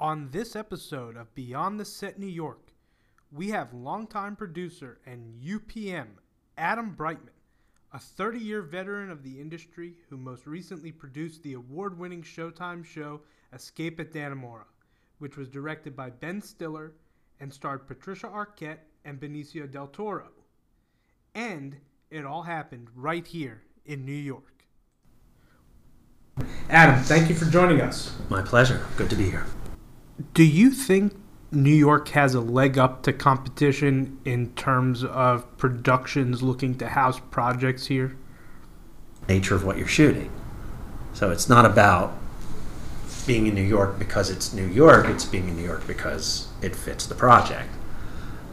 On this episode of Beyond the Set New York, we have longtime producer and UPM Adam Brightman, a 30 year veteran of the industry who most recently produced the award winning Showtime show Escape at Dannemora, which was directed by Ben Stiller and starred Patricia Arquette and Benicio del Toro. And it all happened right here in New York. Adam, thank you for joining us. My pleasure. Good to be here. Do you think New York has a leg up to competition in terms of productions looking to house projects here? Nature of what you're shooting. So it's not about being in New York because it's New York, it's being in New York because it fits the project.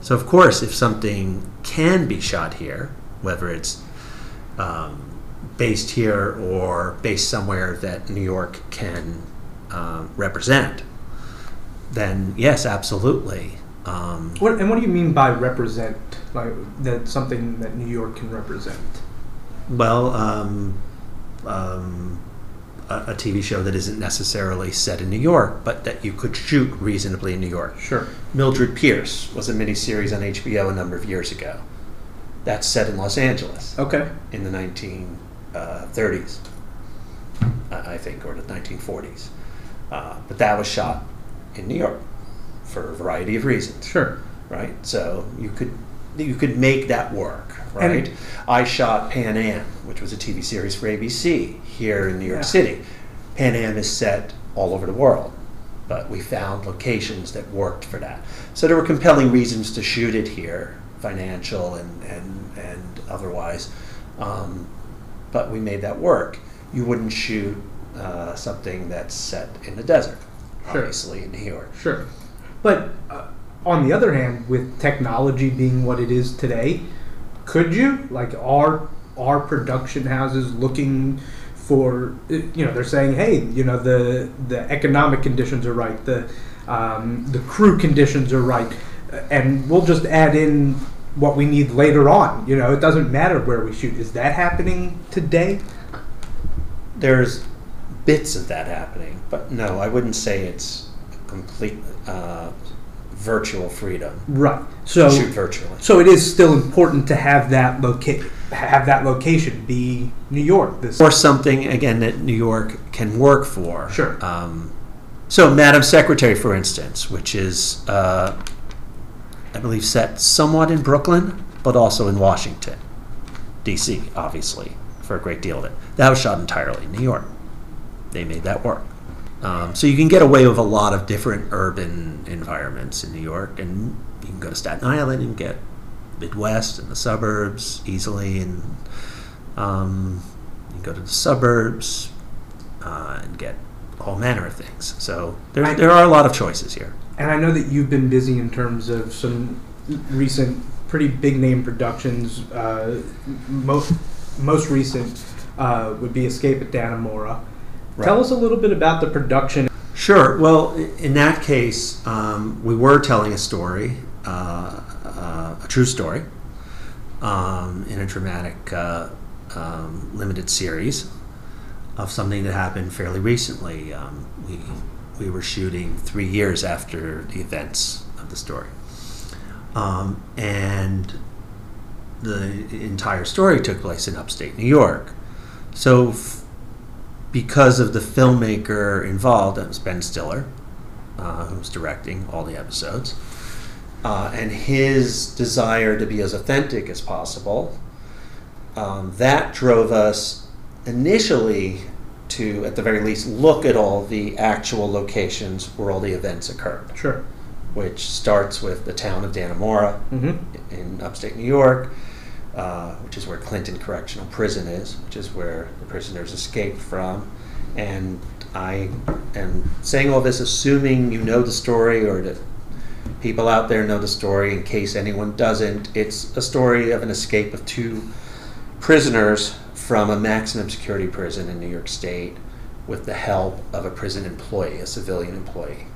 So, of course, if something can be shot here, whether it's um, based here or based somewhere that New York can um, represent, then yes, absolutely. Um, What and what do you mean by represent? Like that something that New York can represent? well, um, um, a, a TV show that isn't necessarily set in New York, but that you could shoot reasonably in New York. Sure. Mildred Pierce was a miniseries on HBO a number of years ago. That's set in Los Angeles Okay. in the 1930s, I I think, or the 1940s. Uh, but that was shot in New York for a variety of reasons, Sure. right? So you could you could make that work, right? I shot Pan Am, which was a TV series for ABC here in New York Yeah. City. Pan Am is set all over the world, but we found locations that worked for that. So there were compelling reasons to shoot it here, financial and and and otherwise. Um, but we made that work. You wouldn't shoot uh, something that's set in the desert, Sure. obviously in New York. Sure. But uh, on the other hand, with technology being what it is today, could you like are are production houses looking for uh, you know they're saying hey you know the the economic conditions are right the um, the crew conditions are right uh, and we'll just add in what we need later on you know it doesn't matter where we shoot is that happening today there's bits of that happening, but no, I wouldn't say it's complete uh, virtual freedom. right so to shoot virtually. So it is still important to have that loca- have that location be New York. This Or something again that New York can work for. Sure. Um, so, Madam Secretary, for instance, which is, uh, I believe, set somewhat in Brooklyn, but also in Washington, D.C., obviously, for a great deal of it. That was shot entirely in New York. They made that work. Um, so you can get away with a lot of different urban environments in New York, and you can go to Staten Island and get Midwest and the suburbs easily, and um, you can go to the suburbs uh, and get all manner of things. So there, I- there are a lot of choices here. and I know that you've been busy in terms of some recent pretty big name productions. Uh, most most recent uh, would be Escape at Dannemora. Tell us a little bit about the production. Sure. Well, in that case, um, we were telling a story, uh, uh, a true story, um, in a dramatic uh, um, limited series of something that happened fairly recently. Um, we we were shooting three years after the events of the story, um, and the entire story took place in upstate New York. So. Because of the filmmaker involved, that was Ben Stiller, uh, who was directing all the episodes, uh, and his desire to be as authentic as possible, um, that drove us initially to, at the very least, look at all the actual locations where all the events occurred, Sure. which starts with the town of Dannemora Mm-hmm. in upstate New York, uh, which is where Clinton Correctional Prison is, which is where the prisoners escaped from. And I am saying all this assuming you know the story or that people out there know the story in case anyone doesn't. It's a story of an escape of two prisoners from a maximum security prison in New York State with the help of a prison employee, a civilian employee,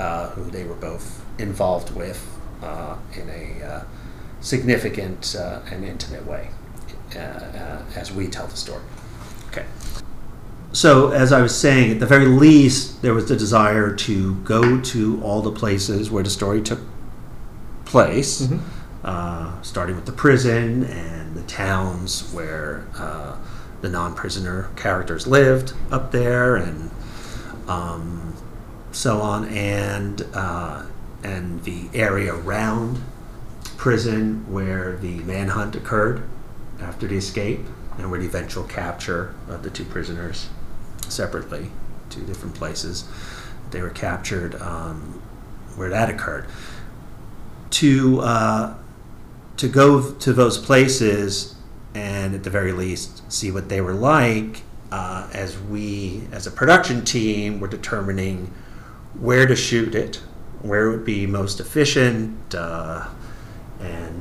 uh, who they were both involved with uh, in a uh, significant uh, and intimate way uh, uh, as we tell the story. Okay. so as I was saying, at the very least, there was the desire to go to all the places where the story took place, Mhm. uh, starting with the prison and the towns where uh, the non-prisoner characters lived up there, and um, so on, and uh, and the area around prison where the manhunt occurred after the escape, and where the eventual capture of the two prisoners separately, two different places. They were captured um, where that occurred. To uh, to go to those places and at the very least see what they were like uh, as we as a production team were determining where to shoot it where it would be most efficient uh,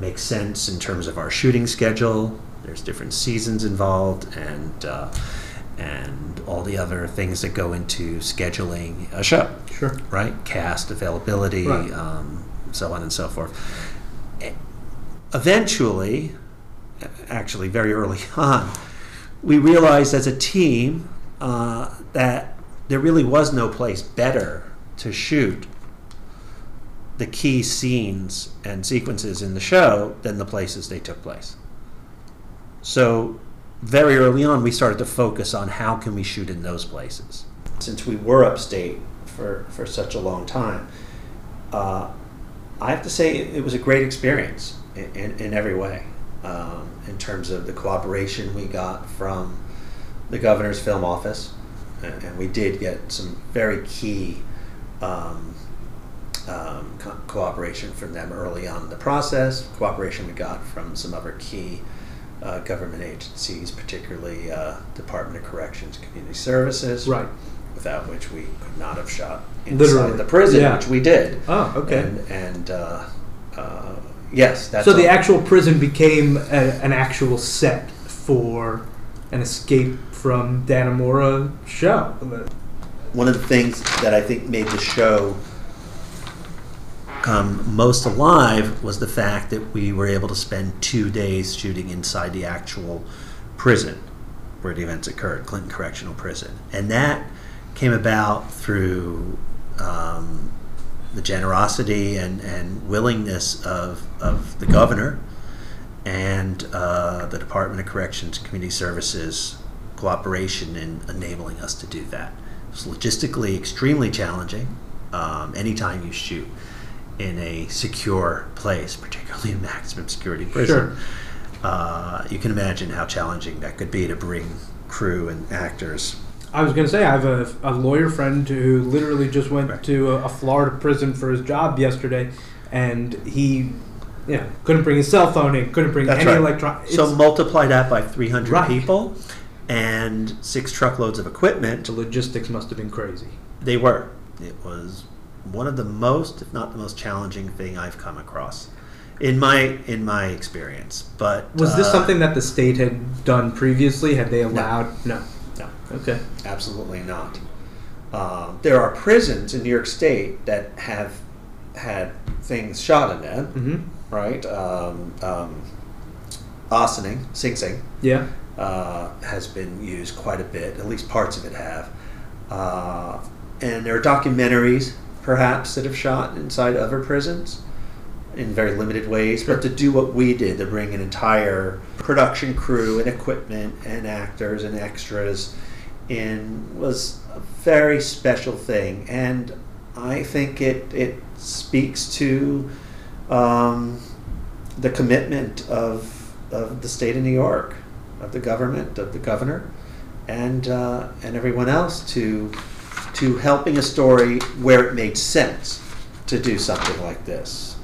and make sense in terms of our shooting schedule there's different seasons involved and uh, and all the other things that go into scheduling a show Sure. right? Cast availability, Right. um, so on and so forth. Eventually, actually very early on, we realized as a team uh, that there really was no place better to shoot the key scenes and sequences in the show than the places they took place. So very early on, we started to focus on how can we shoot in those places. Since we were upstate for, for such a long time, uh, I have to say it, it was a great experience in, in, in every way. Um, in terms of the cooperation we got from the governor's film office, and, and we did get some very key um, um, co- cooperation from them early on in the process. Cooperation we got from some other key uh, government agencies, particularly uh, Department of Corrections, Community Services, Right. without which we could not have shot inside Literally. the prison, Yeah. which we did. Oh, okay. And, and uh, uh, yes, that's so the all. actual prison became a, an actual set for an escape from Dannemora show. one of the things that I think made the show most alive was the fact that we were able to spend two days shooting inside the actual prison where the events occurred, Clinton Correctional Prison, and that came about through um, the generosity and, and willingness of, of the governor and uh, the Department of Corrections Community Services cooperation in enabling us to do that. It's logistically extremely challenging um, anytime you shoot in a secure place, particularly a maximum security prison. Sure. Uh, you can imagine how challenging that could be to bring crew and actors. I was going to say, I have a, a lawyer friend who literally just went Right. to a, a Florida prison for his job yesterday, and he, you know, couldn't bring his cell phone in, couldn't bring That's any right. electronic. So multiply that by 300 Right. people and six truckloads of equipment. the logistics must have been crazy. They were. It was one of the most, if not the most challenging thing I've come across in my in my experience. But Was this uh, something that the state had done previously? Had they allowed? No. No. Okay. Absolutely not. Um, there are prisons in New York State that have had things shot in them, Mm-hmm. right? Um, um, Ossining, Sing Sing, Yeah. uh, has been used quite a bit. At least parts of it have. Uh, and there are documentaries, perhaps, that have shot inside other prisons in very limited ways. But to do what we did, to bring an entire production crew and equipment and actors and extras in, was a very special thing. And I think it it speaks to um, the commitment of of the state of New York, of the government, of the governor, and uh, and everyone else to to helping a story where it made sense to do something like this.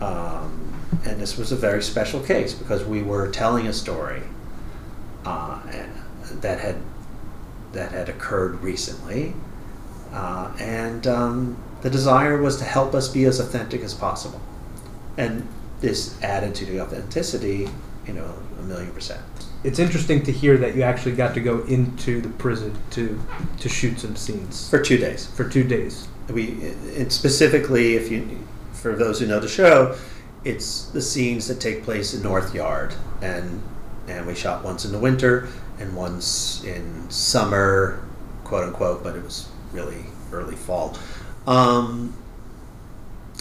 Um, and this was a very special case because we were telling a story uh, that had that had occurred recently, uh, and um, the desire was to help us be as authentic as possible. And this added to the authenticity, you know, a million percent. It's interesting to hear that you actually got to go into the prison to to shoot some scenes For two days. for two days. We, it specifically, if you, for those who know the show, it's the scenes that take place in North Yard, and and we shot once in the winter and once in summer, quote unquote, but it was really early fall. Um,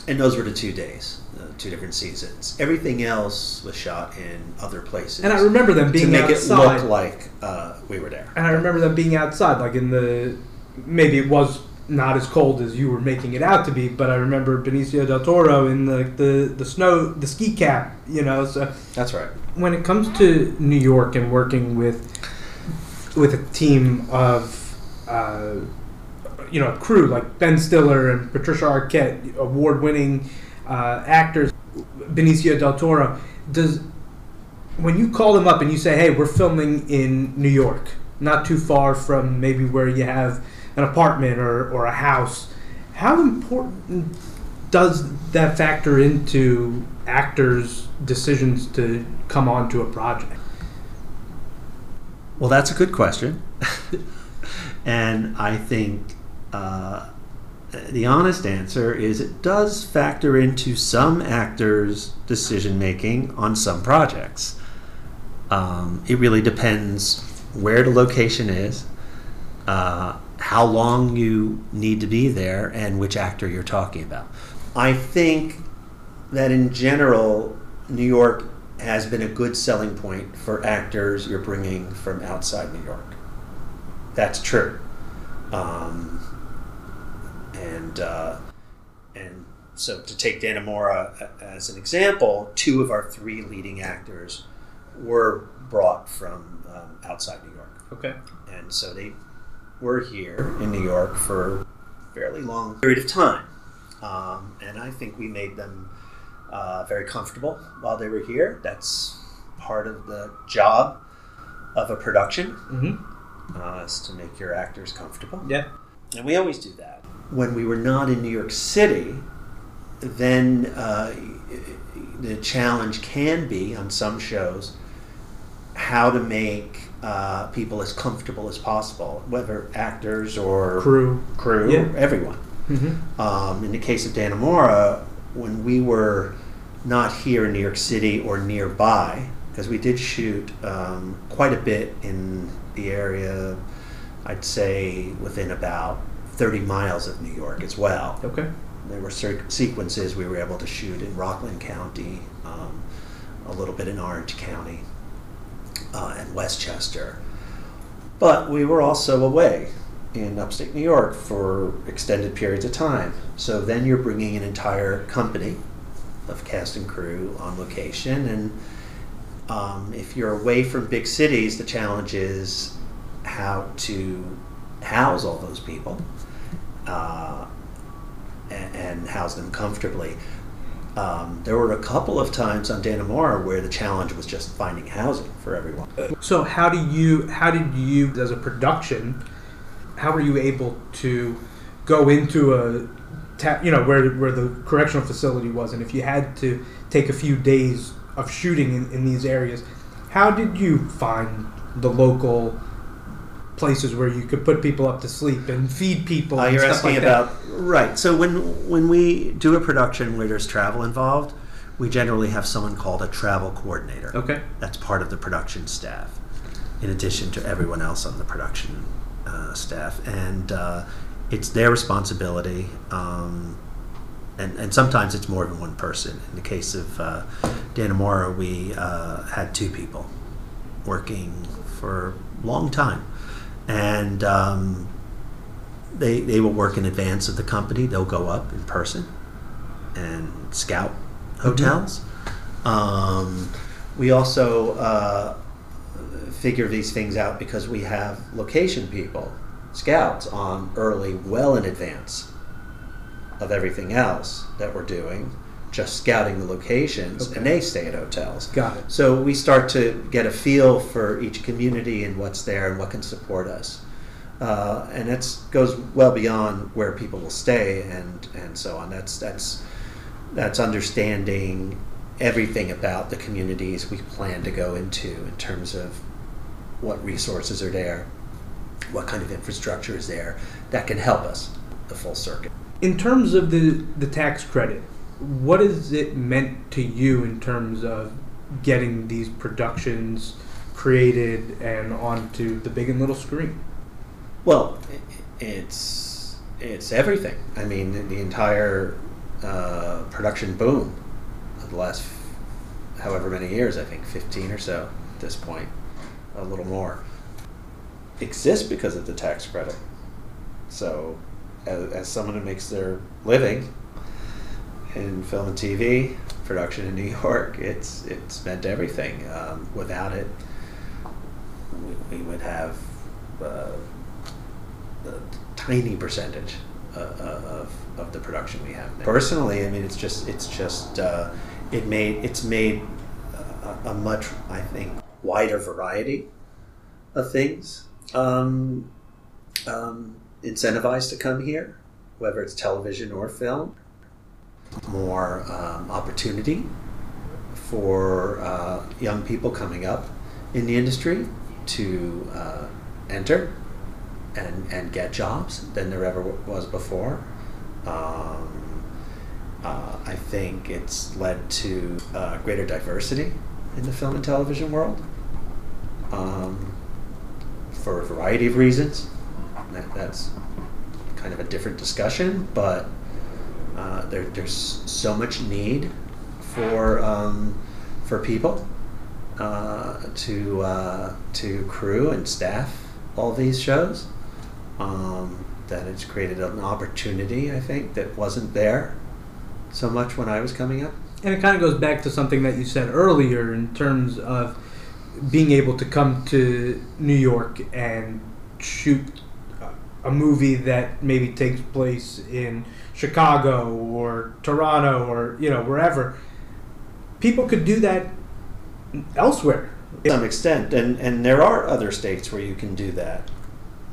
and those were the two days, uh, two different seasons. Everything else was shot in other places. And I remember them being to make outside. it look like uh, we were there. And I remember them being outside, like in the maybe it was not as cold as you were making it out to be, but I remember Benicio del Toro in the the, the snow, the ski cap, you know. So That's right. when it comes to New York and working with with a team of uh, you know crew like Ben Stiller and Patricia Arquette, award-winning uh, actors, Benicio del Toro, does when you call them up and you say, "Hey, we're filming in New York, not too far from maybe where you have an apartment or, or a house," how important does that factor into actors' decisions to come onto a project? Well, that's a good question. and I think uh, the honest answer is it does factor into some actors' decision making on some projects. Um, it really depends where the location is, uh, how long you need to be there, and which actor you're talking about. I think that in general, New York has been a good selling point for actors you're bringing from outside New York. That's true. Um, and uh, and so to take Dannemora as an example, two of our three leading actors were brought from um, outside New York, Okay. and so they were here in New York for a fairly long period of time. Um, and I think we made them uh, very comfortable while they were here. That's part of the job of a production, Mm-hmm. uh, is to make your actors comfortable. Yeah. And we always do that. When we were not in New York City, then uh, the challenge can be on some shows how to make uh, people as comfortable as possible, whether actors or Crew. crew, Yeah. everyone. Mm-hmm. Um, in the case of Dannemora, when we were not here in New York City or nearby, because we did shoot um, quite a bit in the area, I'd say within about 30 miles of New York as well. Okay. There were certain sequences we were able to shoot in Rockland County, um, a little bit in Orange County, uh, and Westchester. But we were also away in upstate New York for extended periods of time. So then you're bringing an entire company of cast and crew on location. And um, if you're away from big cities, the challenge is how to house all those people uh, and, and house them comfortably. Um, there were a couple of times on Dannemora where the challenge was just finding housing for everyone. So how do you how did you as a production how were you able to go into a you know where where the correctional facility was and if you had to take a few days of shooting in, in these areas how did you find the local places where you could put people up to sleep and feed people Uh, and you're asking like about right. So when when we do a production where there's travel involved, we generally have someone called a travel coordinator. okay That's part of the production staff, in addition to everyone else on the production uh, staff, and uh, it's their responsibility. Um, and, and sometimes it's more than one person. In the case of uh, Dannemora, we uh, had two people working for a long time, and um, they they will work in advance of the company. They'll go up in person and scout hotels. Um, we also uh, figure these things out because we have location people, scouts on early, well in advance of everything else that we're doing, just scouting the locations, Okay. and they stay at hotels. got it So we start to get a feel for each community and what's there and what can support us. Uh, and it goes well beyond where people will stay and, and so on. That's that's that's understanding everything about the communities we plan to go into in terms of what resources are there, what kind of infrastructure is there that can help us the full circuit. In terms of the the tax credit, what has it meant to you in terms of getting these productions created and onto the big and little screen? Well, it's it's everything. I mean, the entire uh, production boom of the last however many years, I think 15 or so at this point, a little more, exists because of the tax credit. So, as, as someone who makes their living in film and TV production in New York, it's it's meant everything. Um, without it, we, we would have uh, a tiny percentage uh, uh, of, of the production we have. now. Personally, I mean, it's just it's just uh, it made it's made a, a much I think wider variety of things um, um, incentivized to come here, whether it's television or film. More um, opportunity for uh, young people coming up in the industry to uh, enter and, and get jobs than there ever was before. Um, uh, I think it's led to uh, greater diversity in the film and television world um, for a variety of reasons. That, that's kind of a different discussion, but uh, there, there's so much need for um, for people uh, to uh, to crew and staff all these shows. Um, that it's created an opportunity, I think, that wasn't there so much when I was coming up. And it kind of goes back to something that you said earlier in terms of being able to come to New York and shoot a- movie that maybe takes place in Chicago or Toronto or you know wherever. People could do that elsewhere. to some extent, and and there are other states where you can do that,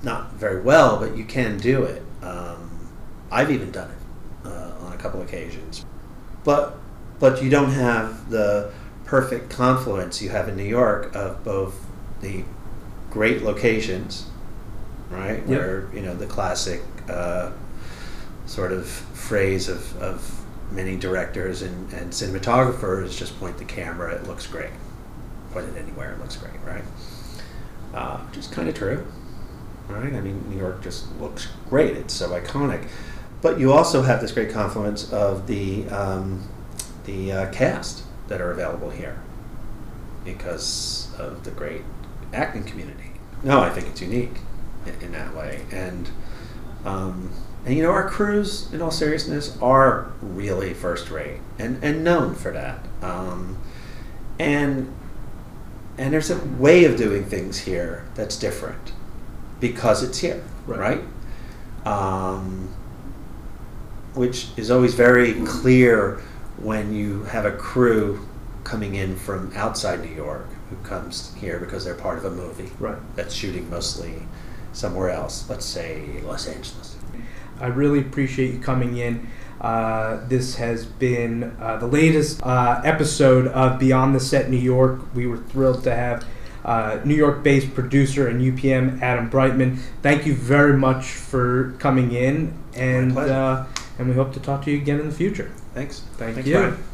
not very well, but you can do it. Um, I've even done it uh, on a couple occasions, but but you don't have the perfect confluence you have in New York of both the great locations, right, Yep. where you know the classic uh, sort of phrase of, of many directors and, and cinematographers just point the camera, it looks great put it anywhere, it looks great, right? Uh, which is kind of true, right? I mean, New York just looks great; it's so iconic. But you also have this great confluence of the um, the uh, cast that are available here because of the great acting community. No, I think it's unique in, in that way, and um, and you know our crews, in all seriousness, are really first rate and and known for that. Um, and and there's a way of doing things here that's different because it's here, Right. right? Um, which is always very clear when you have a crew coming in from outside New York who comes here because they're part of a movie Right. that's shooting mostly somewhere else, let's say Los Angeles. I really appreciate you coming in. Uh, this has been uh, the latest uh, episode of Beyond the Set New York. We were thrilled to have uh, New York based producer and UPM Adam Brightman. Thank you very much for coming in, and uh, and we hope to talk to you again in the future. Thanks. Thank Thanks, you. Brian.